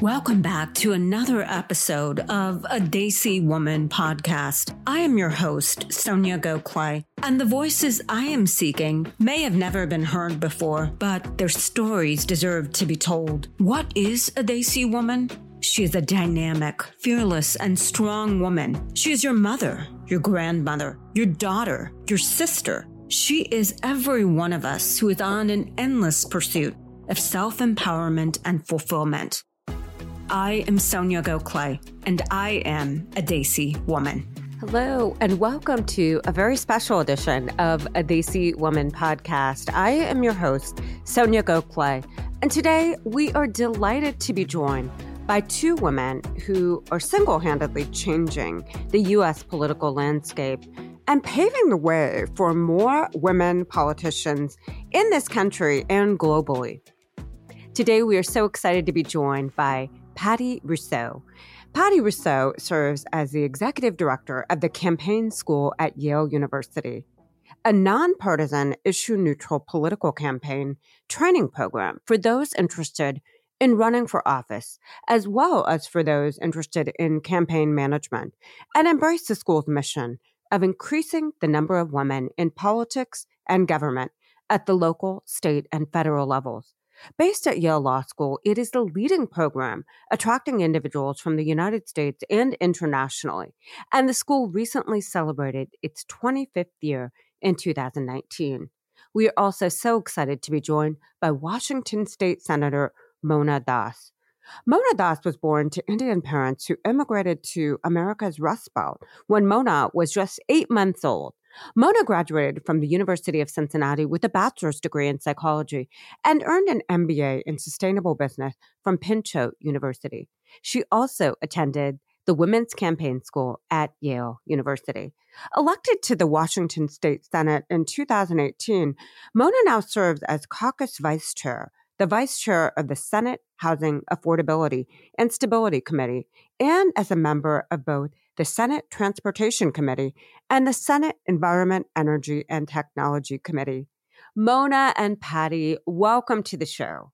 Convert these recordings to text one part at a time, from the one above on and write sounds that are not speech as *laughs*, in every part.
Welcome back to another episode of a Desi Woman podcast. I am your host, Soniya Gokhale, and the voices I am seeking may have never been heard before, but their stories deserve to be told. What is a Desi woman? She is a dynamic, fearless, and strong woman. She is your mother, your grandmother, your daughter, your sister. She is every one of us who is on an endless pursuit of self empowerment and fulfillment. I am Soniya Gokhale, and I am a Desi woman. Hello, and welcome to a very special edition of a Desi Woman podcast. I am your host, Soniya Gokhale, and today we are delighted to be joined by two women who are single handedly changing the U.S. political landscape and paving the way for more women politicians in this country and globally. Today, we are so excited to be joined by Patti Russo. Patti Russo serves as the executive director of the Campaign School at Yale University, a nonpartisan, issue neutral political campaign training program for those interested in running for office, as well as for those interested in campaign management, and embrace the school's mission of increasing the number of women in politics and government at the local, state, and federal levels. Based at Yale Law School, it is the leading program attracting individuals from the United States and internationally. And the school recently celebrated its 25th year in 2019. We are also so excited to be joined by Washington State Senator Mona Das. Mona Das was born to Indian parents who immigrated to America's Rust Belt when Mona was just eight months old. Mona graduated from the University of Cincinnati with a bachelor's degree in psychology and earned an MBA in sustainable business from Pinchot University. She also attended the Women's Campaign School at Yale University. Elected to the Washington State Senate in 2018, Mona now serves as caucus vice chair, the vice chair of the Senate Housing Affordability and Stability Committee, and as a member of both the Senate Transportation Committee, and the Senate Environment, Energy, and Technology Committee. Mona and Patti, welcome to the show.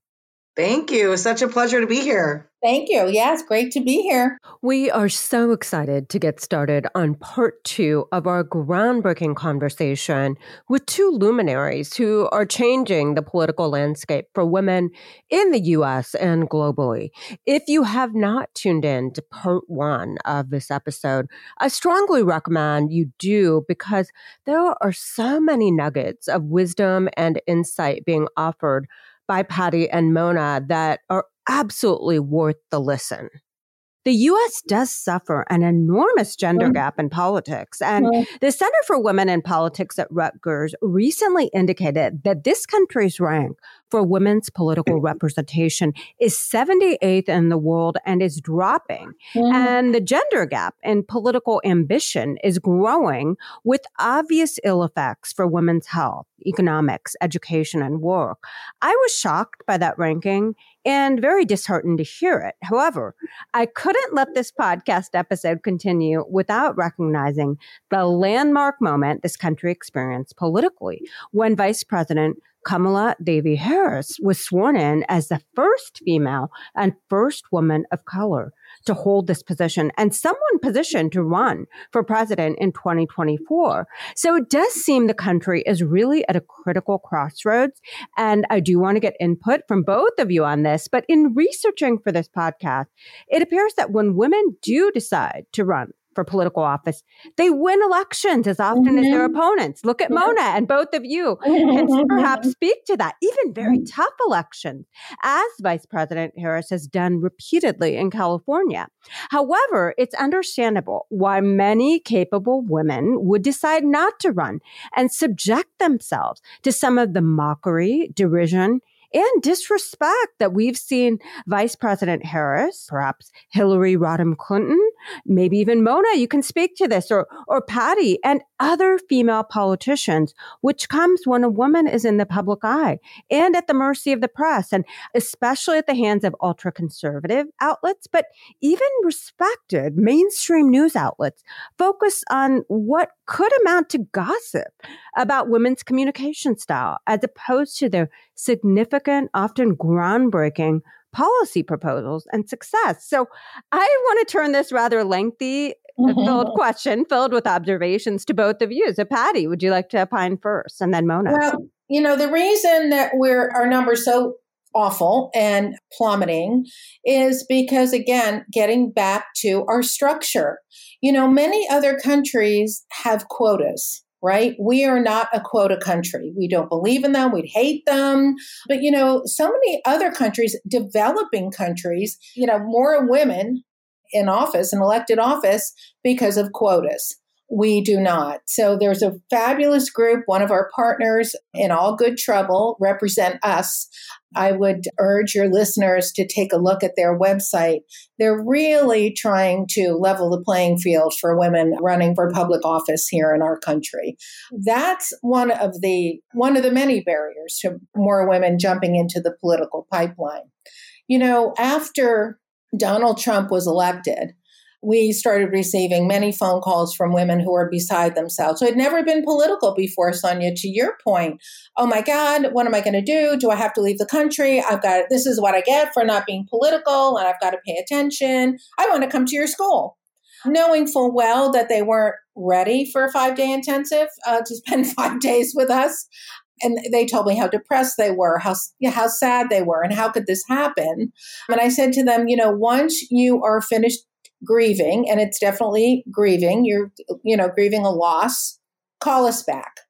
Thank you. Such a pleasure to be here. Thank you. Yeah, it's great to be here. We are so excited to get started on part two of our groundbreaking conversation with two luminaries who are changing the political landscape for women in the US and globally. If you have not tuned in to part one of this episode, I strongly recommend you do because there are so many nuggets of wisdom and insight being offered by Patti and Mona that are absolutely worth the listen. The US does suffer an enormous gender mm-hmm. gap in politics. And the Center for Women in Politics at Rutgers recently indicated that this country's rank for women's political *clears throat* representation is 78th in the world and is dropping. Mm. And the gender gap in political ambition is growing with obvious ill effects for women's health, economics, education, and work. I was shocked by that ranking and very disheartened to hear it. However, I couldn't let this podcast episode continue without recognizing the landmark moment this country experienced politically when Vice President Kamala Devi Harris was sworn in as the first female and first woman of color to hold this position and someone positioned to run for president in 2024. So it does seem the country is really at a critical crossroads. And I do want to get input from both of you on this. But in researching for this podcast, it appears that when women do decide to run for political office, they win elections as often mm-hmm. as their mm-hmm. opponents. Look at Mona and both of you *laughs* can perhaps speak to that. Even very mm-hmm. tough elections, as Vice President Harris has done repeatedly in California. However, it's understandable why many capable women would decide not to run and subject themselves to some of the mockery, derision, and disrespect that we've seen Vice President Harris, perhaps Hillary Rodham Clinton, maybe even Mona, you can speak to this, or, or Patty and other female politicians, which comes when a woman is in the public eye and at the mercy of the press, and especially at the hands of ultra conservative outlets, but even respected mainstream news outlets focus on what could amount to gossip about women's communication style as opposed to their significant significant, often groundbreaking policy proposals and success. So I want to turn this rather lengthy uh, filled mm-hmm. question filled with observations to both of you. So Patti, would you like to opine first and then Mona? Well, you know, the reason that we're our numbers so awful and plummeting is because again, getting back to our structure. You know, many other countries have quotas right? We are not a quota country. We don't believe in them. We'd hate them. But, you know, so many other countries, developing countries, you know, more women in office, in elected office, because of quotas. We do not. So there's a fabulous group, one of our partners in All Good Trouble, represent us. I would urge your listeners to take a look at their website. They're really trying to level the playing field for women running for public office here in our country. That's one of the one of the many barriers to more women jumping into the political pipeline. You know, after Donald Trump was elected, we started receiving many phone calls from women who were beside themselves, who had never been political before, Soniya, to your point. Oh my God, what am I going to do? Do I have to leave the country? I've got, this is what I get for not being political, and I've got to pay attention. I want to come to your school. Knowing full well that they weren't ready for a five day intensive uh, to *laughs* spend five days with us. And they told me how depressed they were, how how sad they were, and how could this happen? And I said to them, you know, once you are finished grieving, and it's definitely grieving, you're, you know, grieving a loss, call us back.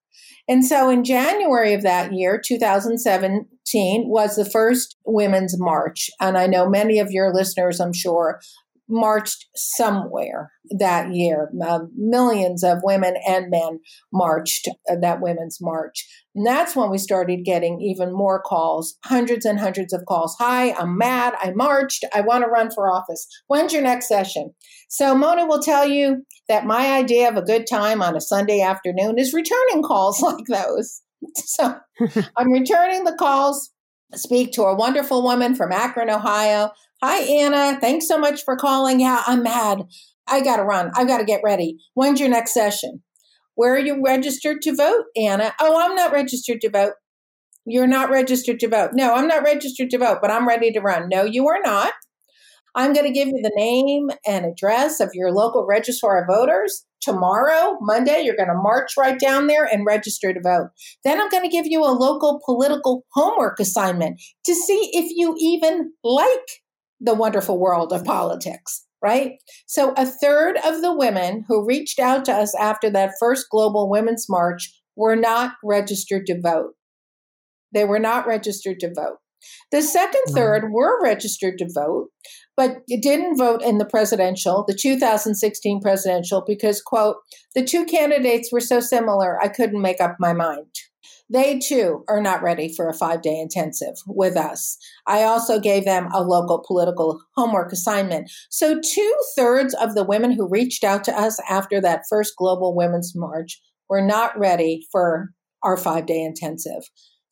And so in January of that year, 2017, was the first Women's March. And I know many of your listeners, I'm sure, marched somewhere that year. Uh, millions of women and men marched uh, that Women's March. And that's when we started getting even more calls, hundreds and hundreds of calls. Hi, I'm mad. I marched. I want to run for office. When's your next session? So Mona will tell you that my idea of a good time on a Sunday afternoon is returning calls *laughs* like those. So *laughs* I'm returning the calls speak to a wonderful woman from Akron, Ohio. Hi, Anna. Thanks so much for calling. Yeah, I'm mad. I got to run. I've got to get ready. When's your next session? Where are you registered to vote, Anna? Oh, I'm not registered to vote. You're not registered to vote. No, I'm not registered to vote, but I'm ready to run. No, you are not. I'm going to give you the name and address of your local registrar of voters. Tomorrow, Monday, you're going to march right down there and register to vote. Then I'm going to give you a local political homework assignment to see if you even like the wonderful world of politics right? So, a third of the women who reached out to us after that first Global Women's March were not registered to vote. They were not registered to vote. The second mm-hmm. third were registered to vote, but didn't vote in the presidential, the 2016 presidential, because, quote, the two candidates were so similar, I couldn't make up my mind. They too are not ready for a five day intensive with us. I also gave them a local political homework assignment. So, two thirds of the women who reached out to us after that first Global Women's March were not ready for our five day intensive.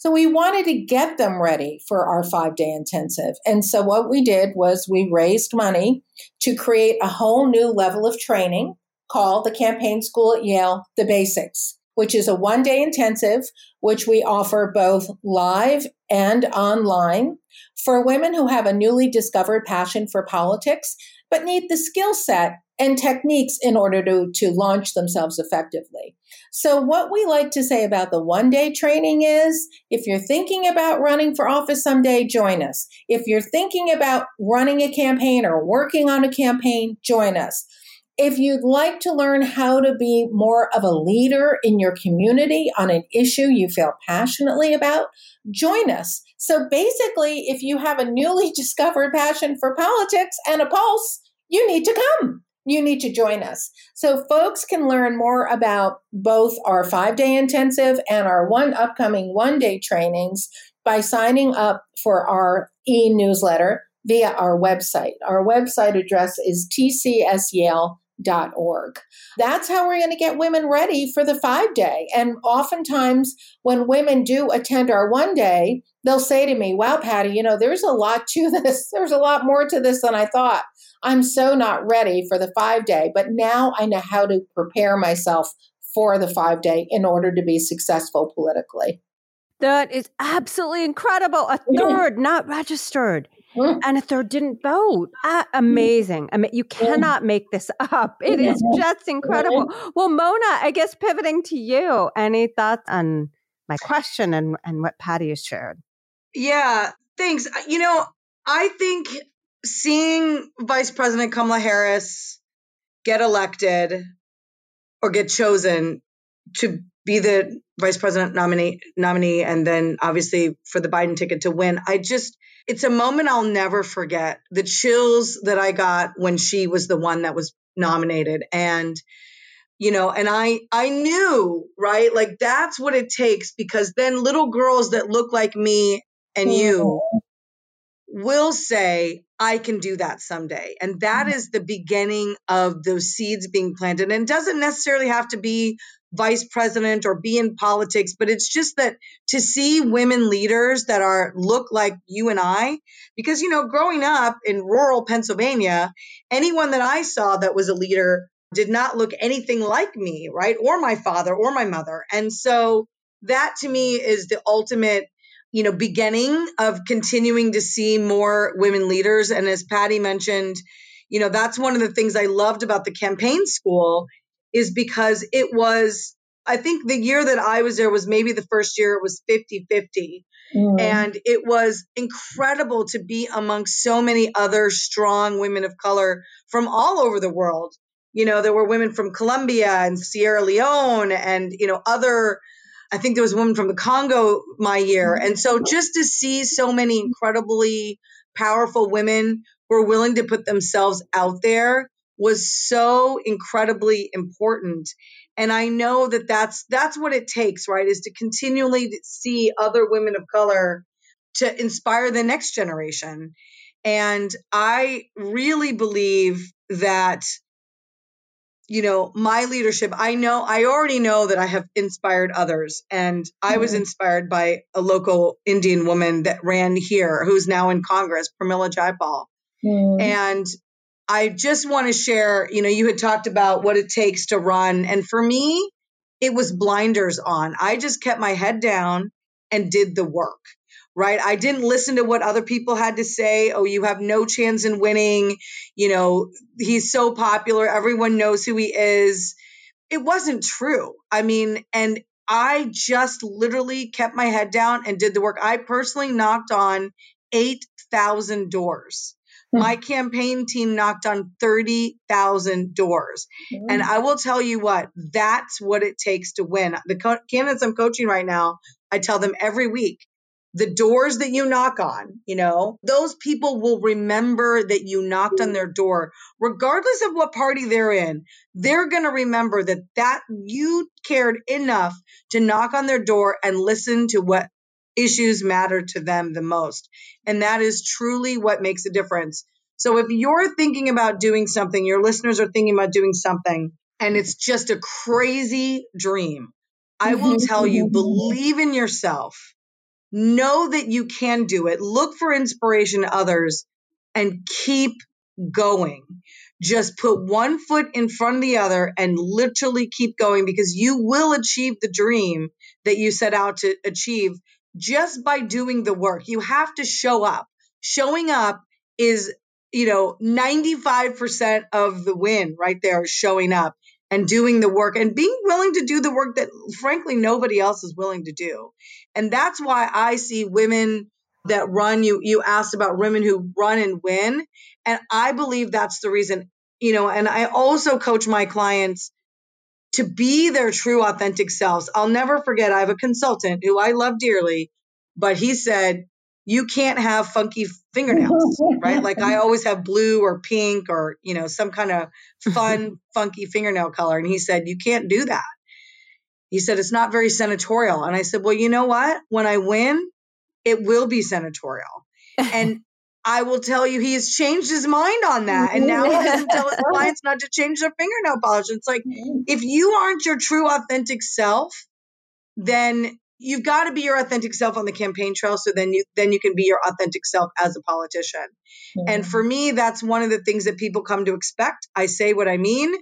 So we wanted to get them ready for our five day intensive. And so what we did was we raised money to create a whole new level of training called the Campaign School at Yale, The Basics, which is a one day intensive, which we offer both live and online for women who have a newly discovered passion for politics, but need the skill set and techniques in order to, to launch themselves effectively. So, what we like to say about the one day training is if you're thinking about running for office someday, join us. If you're thinking about running a campaign or working on a campaign, join us. If you'd like to learn how to be more of a leader in your community on an issue you feel passionately about, join us. So basically, if you have a newly *laughs* discovered passion for politics and a pulse, you need to come you need to join us. So, folks can learn more about both our five day intensive and our one upcoming one day trainings by signing up for our e newsletter via our website. Our website address is tcsyale.org. That's how we're going to get women ready for the five day. And oftentimes, when women do attend our one day, they'll say to me, Wow, Patti, you know, there's a lot to *laughs* this. There's a lot more to this than I thought. I'm so not ready for the five day, but now I know how to prepare myself for the five day in order to be successful politically. That is absolutely incredible. A third not registered Mm. and a third didn't vote. Ah, mm. amazing. I mean, you mm. cannot make this *laughs* up. It is mm-hmm. just incredible. Well, Mona, I guess pivoting to you, any thoughts on my question and, and what Patti has shared? Yeah, thanks. You know, I think seeing Vice President Kamala Harris get elected or get chosen to be the vice president nominee nominee and then obviously for the Biden ticket to win. I just it's a moment I'll never forget. The chills that I got when she was the one that was nominated and you know and I I knew, right? Like that's what it takes because then little girls that look like me and you mm-hmm. will say I can do that someday. And that mm-hmm. the beginning of those seeds being planted. And it doesn't necessarily have to be vice president or be in politics, but it's just that to see women leaders that are look like you and I, because you know, growing up in rural Pennsylvania, anyone that I saw that was a leader did not look anything like me, right? Or my father or my mother. And so that to me is the ultimate you know beginning of continuing to see more women leaders and as patti mentioned you know that's one of the things i loved about the campaign school is because it was, I think the year that I was there was maybe the first year it was 50 50. Mm. And it was incredible to be amongst so many other strong women of color from all over the world. You know, there were women from Colombia and Sierra Leone and, you know, other, I think there was a woman from the Congo my year. And so just to see so many incredibly powerful women who are willing to put themselves out there was so incredibly important and i know that that's that's what it takes right is to continually see other women of color to inspire the next generation and i really believe that you know my leadership i know i already know that i have inspired others and i was mm-hmm. inspired by a local indian woman that ran here who's now in congress pramila jayapal mm. and I just want to share, you know, you had talked about what it takes to run. And for me, it was blinders on. I just kept my head down and did the work, right? I didn't listen to what other people had to say. Oh, you have no chance in winning. You know, he's so popular. Everyone knows who he is. It wasn't true. I mean, and I just literally kept my head down and did the work. I personally knocked on 8,000 doors my campaign team knocked on 30,000 doors. Mm-hmm. And I will tell you what, that's what it takes to win. The co- candidates I'm coaching right now, I tell them every week, the doors that you knock on, you know, those people will remember that you knocked on their door, regardless of what party they're in. They're going to remember that that you cared enough to knock on their door and listen to what issues matter to them the most. And that is truly what makes a difference. So if you're thinking about doing something, your listeners are thinking about doing something, and it's just a crazy dream, I will mm-hmm. tell you believe in yourself. Know that you can do it. Look for inspiration to others and keep going. Just put one foot in front of the other and literally keep going because you will achieve the dream that you set out to achieve just by doing the work. You have to show up. Showing up is, you know, 95% of the win right there is showing up and doing the work and being willing to do the work that frankly nobody else is willing to do. And that's why I see women that run you you asked about women who run and win and I believe that's the reason, you know, and I also coach my clients to be their true authentic selves. I'll never forget, I have a consultant who I love dearly, but he said, you can't have funky fingernails, *laughs* right? Like I always have blue or pink or, you know, some kind of fun, *laughs* funky fingernail color. And he said, you can't do that. He said, it's not very senatorial. And I said, well, you know what? When I win, it will be senatorial. And I will tell you, he has changed his mind on that. And now he doesn't tell his *laughs* clients not to change their fingernail polish. It's like, if you aren't your true, authentic self, then you've got to be your authentic self on the campaign trail so then you then you can be your authentic self as a politician and for me that's one of the things that people come to expect i say what i mean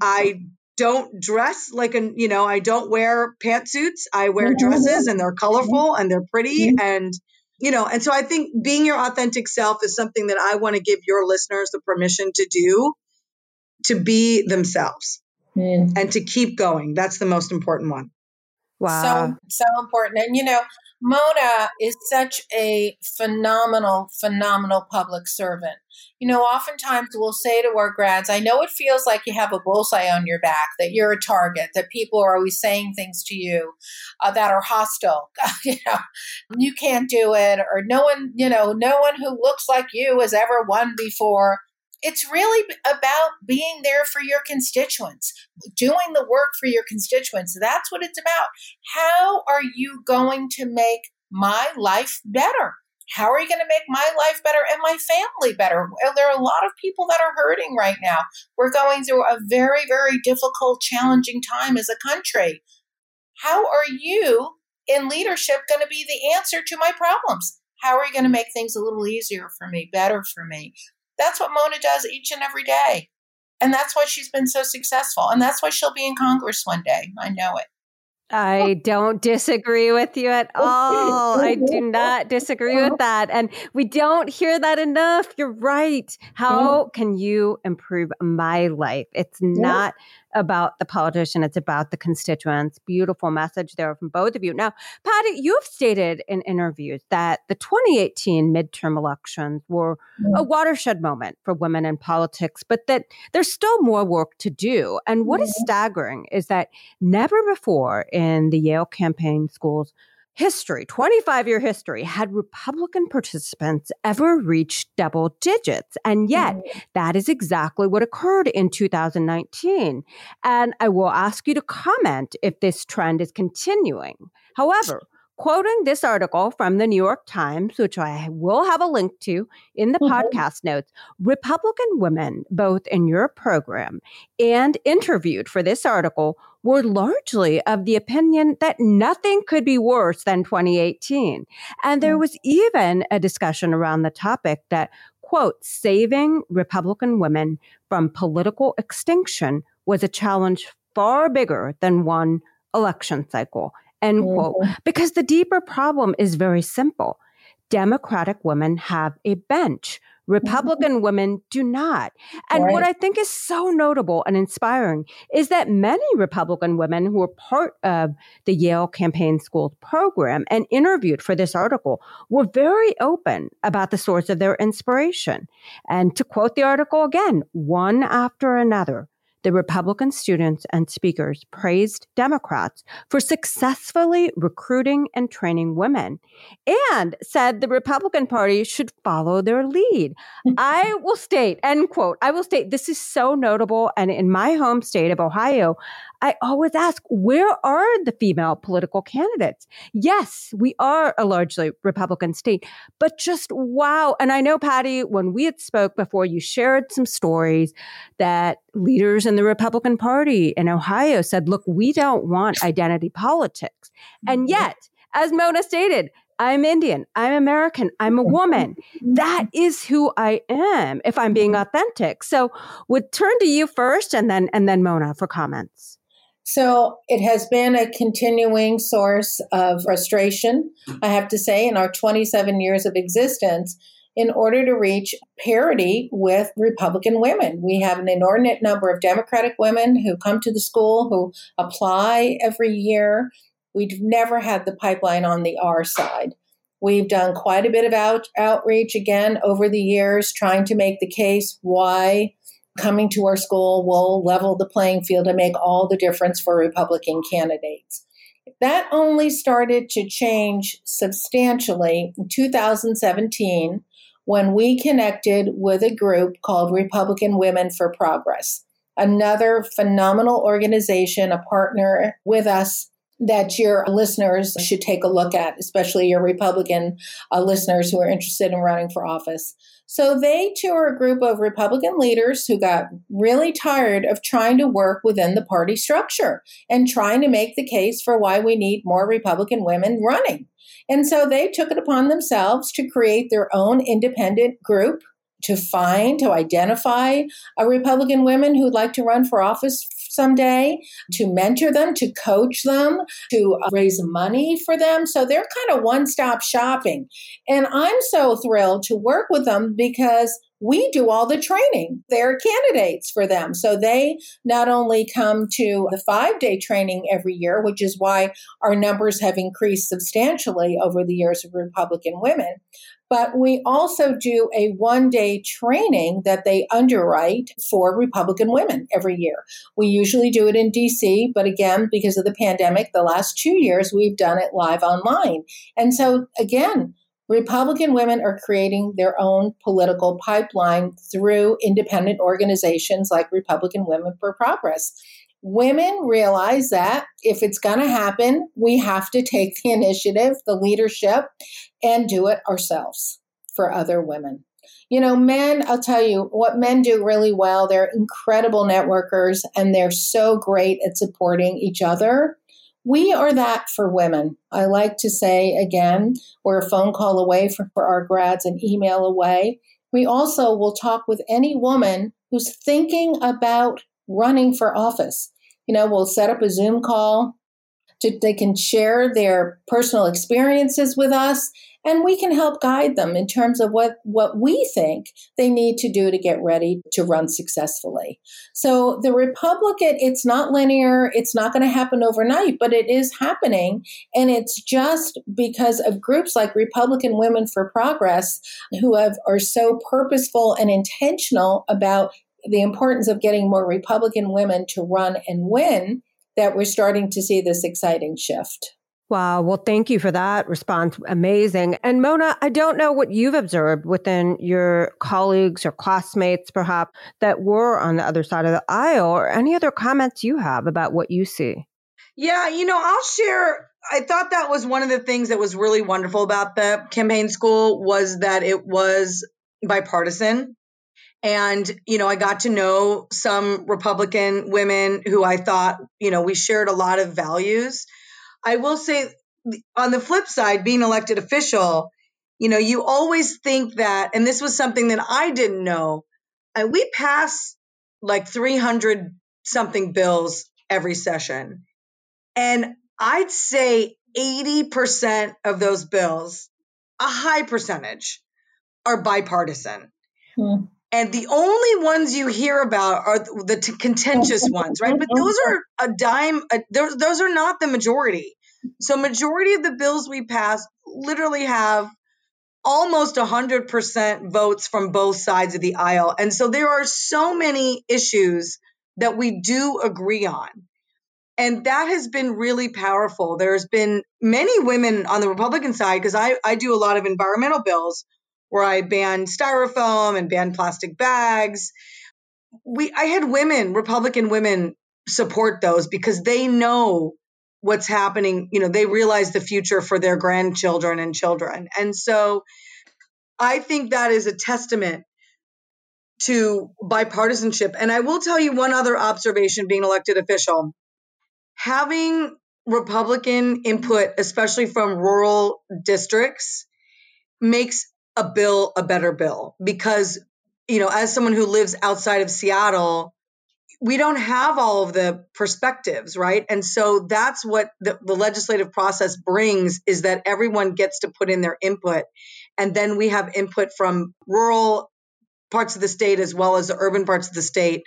i don't dress like a, you know, I don't wear pantsuits. I wear *laughs* dresses and they're colorful and they're pretty. And, you know, and so I think being your authentic self is something that I want to give your listeners the permission to do to be themselves mm. and to keep going. That's the most important one. Wow. So, so important. And, you know, Mona is such a phenomenal, phenomenal public servant. You know, oftentimes we'll say to our grads, I know it feels like you have a bullseye on your back, that you're a target, that people are always saying things to you uh, that are hostile. *laughs* you know, you can't do it, or no one, you know, no one who looks like you has ever won before it's really about being there for your constituents, doing the work for your constituents. That's what it's about. How are you going to make my life better? How are you going to make my life better and my family better? There are a lot of people that are hurting right now. We're going through a very, very difficult, challenging time as a country. How are you in leadership going to be the answer to my problems? How are you going to make things a little easier for me, better for me? That's what Mona does each and every day. And that's why she's been so successful. And that's why she'll be in Congress one day. I know it. I don't disagree with you at *laughs* all. I do not disagree with *laughs* that. And we don't hear that enough. You're right. How can you improve my life? It's not about the politician, it's about the constituents. Beautiful message there from both of you. Now, Patti, you've stated in interviews that the 2018 midterm elections were a mm-hmm. watershed moment for women in politics, but that there's still more work to do. And what is mm-hmm. staggering is that never before in the Yale campaign schools history, 25 year history, had Republican participants ever reached double digits. And yet, mm-hmm. that is exactly what occurred in 2019. And I will ask you to comment if this trend is continuing. However, quoting this article from the New York Times, which I will have a link to in the mm-hmm. podcast notes, Republican women, both in your program and interviewed for this article, were largely of the opinion that nothing could be worse than 2018. And there mm. was even a discussion around the topic that, quote, saving Republican women from political extinction was a challenge far bigger than one election cycle, end quote. Mm-hmm. Because the deeper problem is very simple. Democratic women have a bench Mm-hmm. Republican women do not. And right. what I think is so notable and inspiring is that many Republican women who were part of the Yale Campaign School program and interviewed for this article were very open about the source of their inspiration. And to quote the article again, one after another, the Republican students and speakers praised Democrats for successfully recruiting and training women and said the Republican Party should follow their lead. I *laughs* will state, end quote, I will state this is so notable. And in my home state of Ohio, I always ask, where are the female political candidates? Yes, we are a largely Republican state, but just wow. And I know, Patti, when we had spoke before, you shared some stories that leaders in the Republican Party in Ohio said, look, we don't want identity politics. And mm-hmm. yet, as Mona stated, I'm Indian. I'm American. I'm a woman. That is who I am if I'm being authentic. So would turn to you first and then and then Mona for comments. So it has been a continuing source of frustration, I have to say, in our 27 years of existence in order to reach parity with Republican women. We have an inordinate number of Democratic women who come to the school, who apply every year. We've never had the pipeline on the R side. We've done quite a bit of out, outreach again over the years, trying to make the case why coming to our school will level the playing field and make all the difference for Republican candidates. That only started to change substantially in 2017 when we connected with a group called Republican Women for Progress, another phenomenal organization, a partner with us that your listeners should take a look at, especially your Republican uh, listeners who are interested in running for office. So they too are a group of Republican leaders who got really tired of trying to work within the party structure and trying to make the case for why we need more Republican women running. And so they took it upon themselves to create their own independent group to find, to identify a Republican women who'd like to run for office someday, to mentor them, to coach them, to uh, raise money for them. So they're kind of one stop shopping. And I'm so thrilled to work with them because we do all the training. They're candidates for them. So they not only come to the five day training every year, which is why our numbers have increased substantially over the years of Republican women, but we also do a one day training that they underwrite for Republican women every year. We usually do it in DC, but again, because of the pandemic, the last two years we've done it live online. And so, again, Republican women are creating their own political pipeline through independent organizations like Republican Women for Progress. Women realize that if it's going to happen, we have to take the initiative, the leadership, and do it ourselves for other women. You know, men, I'll tell you what men do really well. They're incredible networkers and they're so great at supporting each other we are that for women. I like to say again, we're a phone call away for, for our grads, an email away. We also will talk with any woman who's thinking about running for office. You know, we'll set up a Zoom call. To, they can share their personal experiences with us and we can help guide them in terms of what, what we think they need to do to get ready to run successfully. So the Republican, it's not linear, it's not going to happen overnight, but it is happening. And it's just because of groups like Republican Women for Progress who have, are so purposeful and intentional about the importance of getting more Republican women to run and win that we're starting to see this exciting shift. Wow. Well, thank you for that response. Amazing. And Mona, I don't know what you've observed within your colleagues or classmates, perhaps, that were on the other side of the aisle, or any other comments you have about what you see. Yeah, you know, I'll share. I thought that was one of the things that was really wonderful about the campaign school was that it was bipartisan. And, you know, I got to know some Republican women who I thought, you know, we shared a lot of values I will say on the flip side, being elected official, you know, you always think that, and this was something that I didn't know. And we pass like 300 something bills every session. And I'd say 80% of those bills, a high percentage, are bipartisan. Hmm. And the only ones you hear about are the t- contentious ones, right? But those are a dime. A, those, those are not the majority. So majority of the bills we pass literally have almost 100% votes from both sides of the aisle. And so there are so many issues that we do agree on. And that has been really powerful. There's been many women on the Republican side, because I, I do a lot of environmental bills where I banned styrofoam and banned plastic bags. We I had women, Republican women, support those because they know what's happening. You know, they realize the future for their grandchildren and children. And so I think that is a testament to bipartisanship. And I will tell you one other observation being elected official. Having Republican input, especially from rural districts, makes a bill a better bill. Because you know as someone who lives outside of Seattle we don't have all of the perspectives right? And so that's what the, the legislative process brings is that everyone gets to put in their input. And then we have input from rural parts of the state as well as the urban parts of the state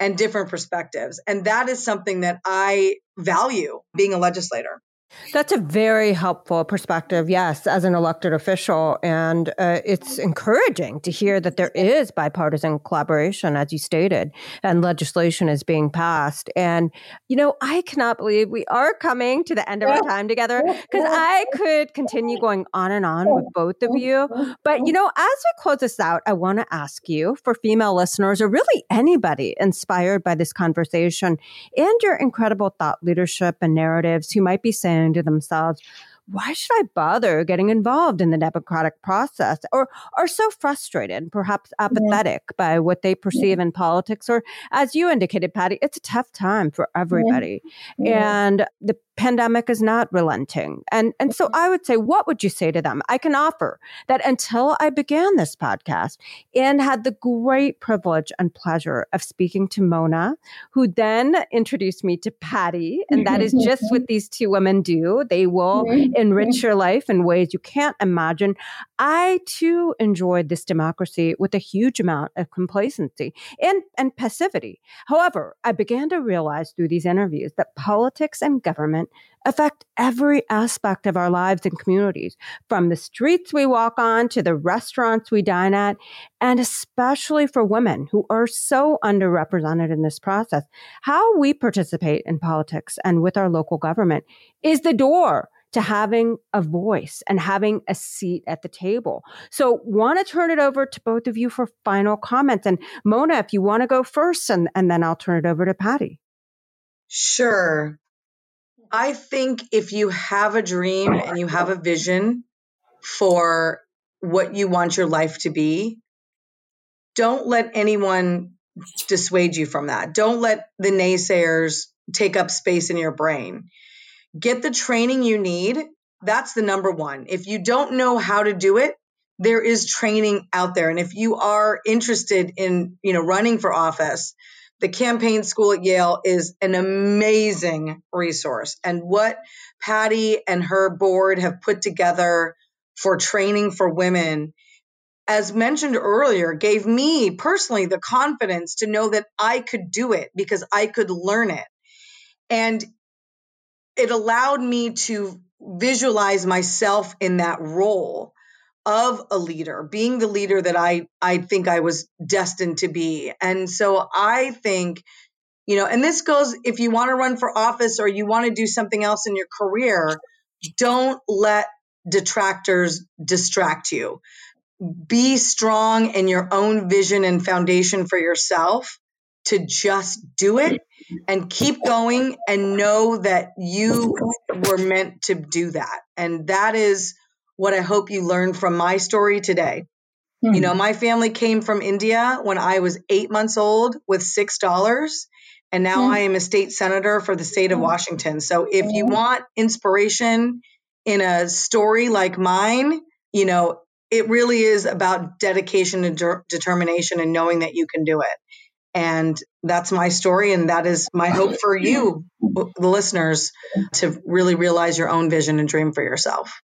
and different perspectives. And that is something that i value being a legislator that's a very helpful perspective, yes, as an elected official. And uh, it's encouraging to hear that there is bipartisan collaboration, as you stated, and legislation is being passed. And, you know, I cannot believe we are coming to the end of our time together because I could continue going on and on with both of you. But, you know, as we close this out, I want to ask you for female listeners or really anybody inspired by this conversation and your incredible thought leadership and narratives who might be saying, to themselves, why should I bother getting involved in the democratic process? Or are so frustrated, perhaps apathetic yeah. by what they perceive yeah. in politics. Or as you indicated, Patti, it's a tough time for everybody. Yeah. And the pandemic is not relenting. And, and so I would say, what would you say to them? I can offer that until I began this podcast and had the great privilege and pleasure of speaking to Mona, who then introduced me to Patti. And that is mm-hmm. just what these two women do. They will mm-hmm. enrich mm-hmm. your life in ways you can't imagine. I too enjoyed this democracy with a huge amount of complacency and, and passivity. However, I began to realize through these interviews that politics and government affect every aspect of our lives and communities, from the streets we walk on to the restaurants we dine at, and especially for women who are so underrepresented in this process. How we participate in politics and with our local government is the door to having a voice and having a seat at the table. So want to turn it over to both of you for final comments. And Mona, if you want to go first and, and then I'll turn it over to Patti. Sure. I think if you have a dream and you have a vision for what you want your life to be, don't let anyone dissuade you from that. Don't let the naysayers take up space in your brain get the training you need. That's the number one. If you don't know how to do it, there is training out there. And if you are interested in, you know, running for office, the campaign school at Yale is an amazing resource. And what Patti and her board have put together for training for women, as mentioned earlier, gave me personally the confidence to know that I could do it because I could learn it. And it allowed me to visualize myself in that role of a leader, being the leader that I I think I was destined to be. And so I think you know, and this goes if you want to run for office or you want to do something else in your career, don't let detractors distract you. Be strong in your own vision and foundation for yourself to just do it and keep going and know that you were meant to do that. And that is what I hope you learned from my story today. Mm-hmm. You know, hmm. my family came from India when I was eight months old with $6. And now mm-hmm. I am a state senator for the state of hmm. Washington. So if you want inspiration in a story like mine, you know, it really is about dedication and de- determination and knowing that you can do it. And that's my story. And that is my hope for you, the listeners, to really realize your own vision and dream for yourself.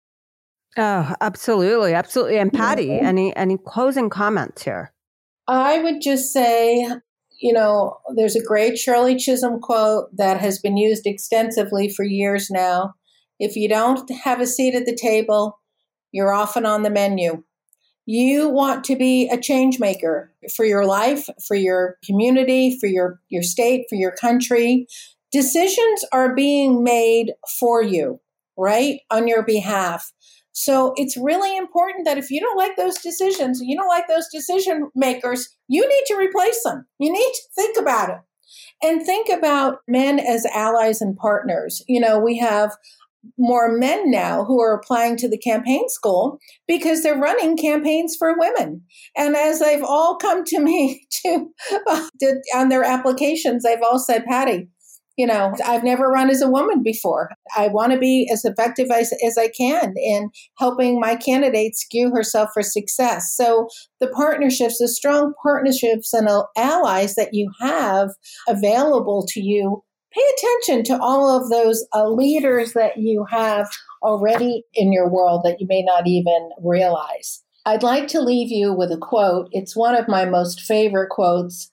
Oh, absolutely. Absolutely. And Patti, any, any closing comments here? I would just say, you know, there's a great Shirley Chisholm quote that has been used extensively for years now. If you don't have a seat at the table, you're often on the menu. You want to be a change maker for your life, for your community, for your, your state, for your country. Decisions are being made for you, right? On your behalf. So it's really important that if you don't like those decisions, you don't like those decision makers, you need to replace them. You need to think about it and think about men as allies and partners. You know, we have more men now who are applying to the campaign school because they're running campaigns for women. And as they've all come to me *laughs* to, uh, to on their applications, they've all said, Patti, you know, I've never run as a woman before. I want to be as effective as, as I can in helping my candidate skew herself for success. So the partnerships, the strong partnerships and allies that you have available to you pay attention to all of those uh, leaders that you have already in your world that you may not even realize. I'd like to leave you with a quote. It's one of my most favorite quotes.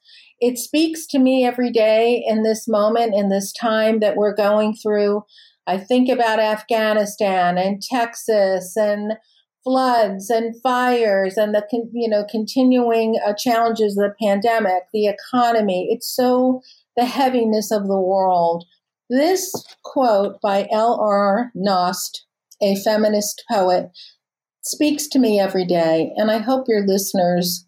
It speaks to me every day in this moment, in this time that we're going through. I think about Afghanistan and Texas and floods and fires and the you know continuing uh, challenges of the pandemic, the economy. It's so the heaviness of the world. This quote by L.R. Knost, a feminist poet, speaks to me every day, and I hope your listeners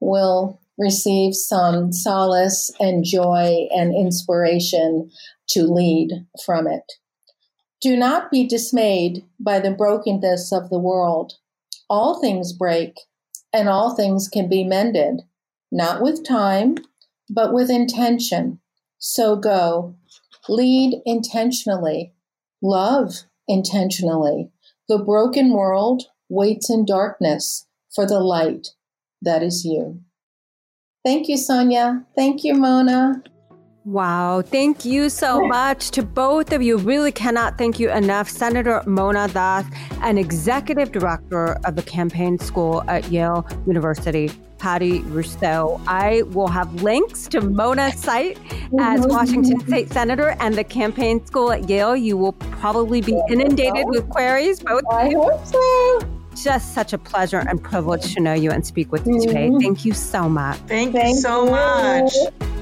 will receive some solace and joy and inspiration to lead from it. Do not be dismayed by the brokenness of the world. All things break, and all things can be mended, not with time, but with intention. So go, lead intentionally, love intentionally. The broken world waits in darkness for the light that is you. Thank you, Soniya. Thank you, Mona. Wow. Thank you so *laughs* much to both of you. Really cannot thank you enough. Senator Mona Das, an executive director of the campaign school at Yale University. Patti Russo. I will have links to Mona's site *laughs* as. Washington State Senator and the campaign school at Yale. You will probably be inundated with queries. Both I hope so just such a pleasure and privilege to know you and speak with you today. Mm-hmm. Thank you so much. Thank, Thank you so you. much.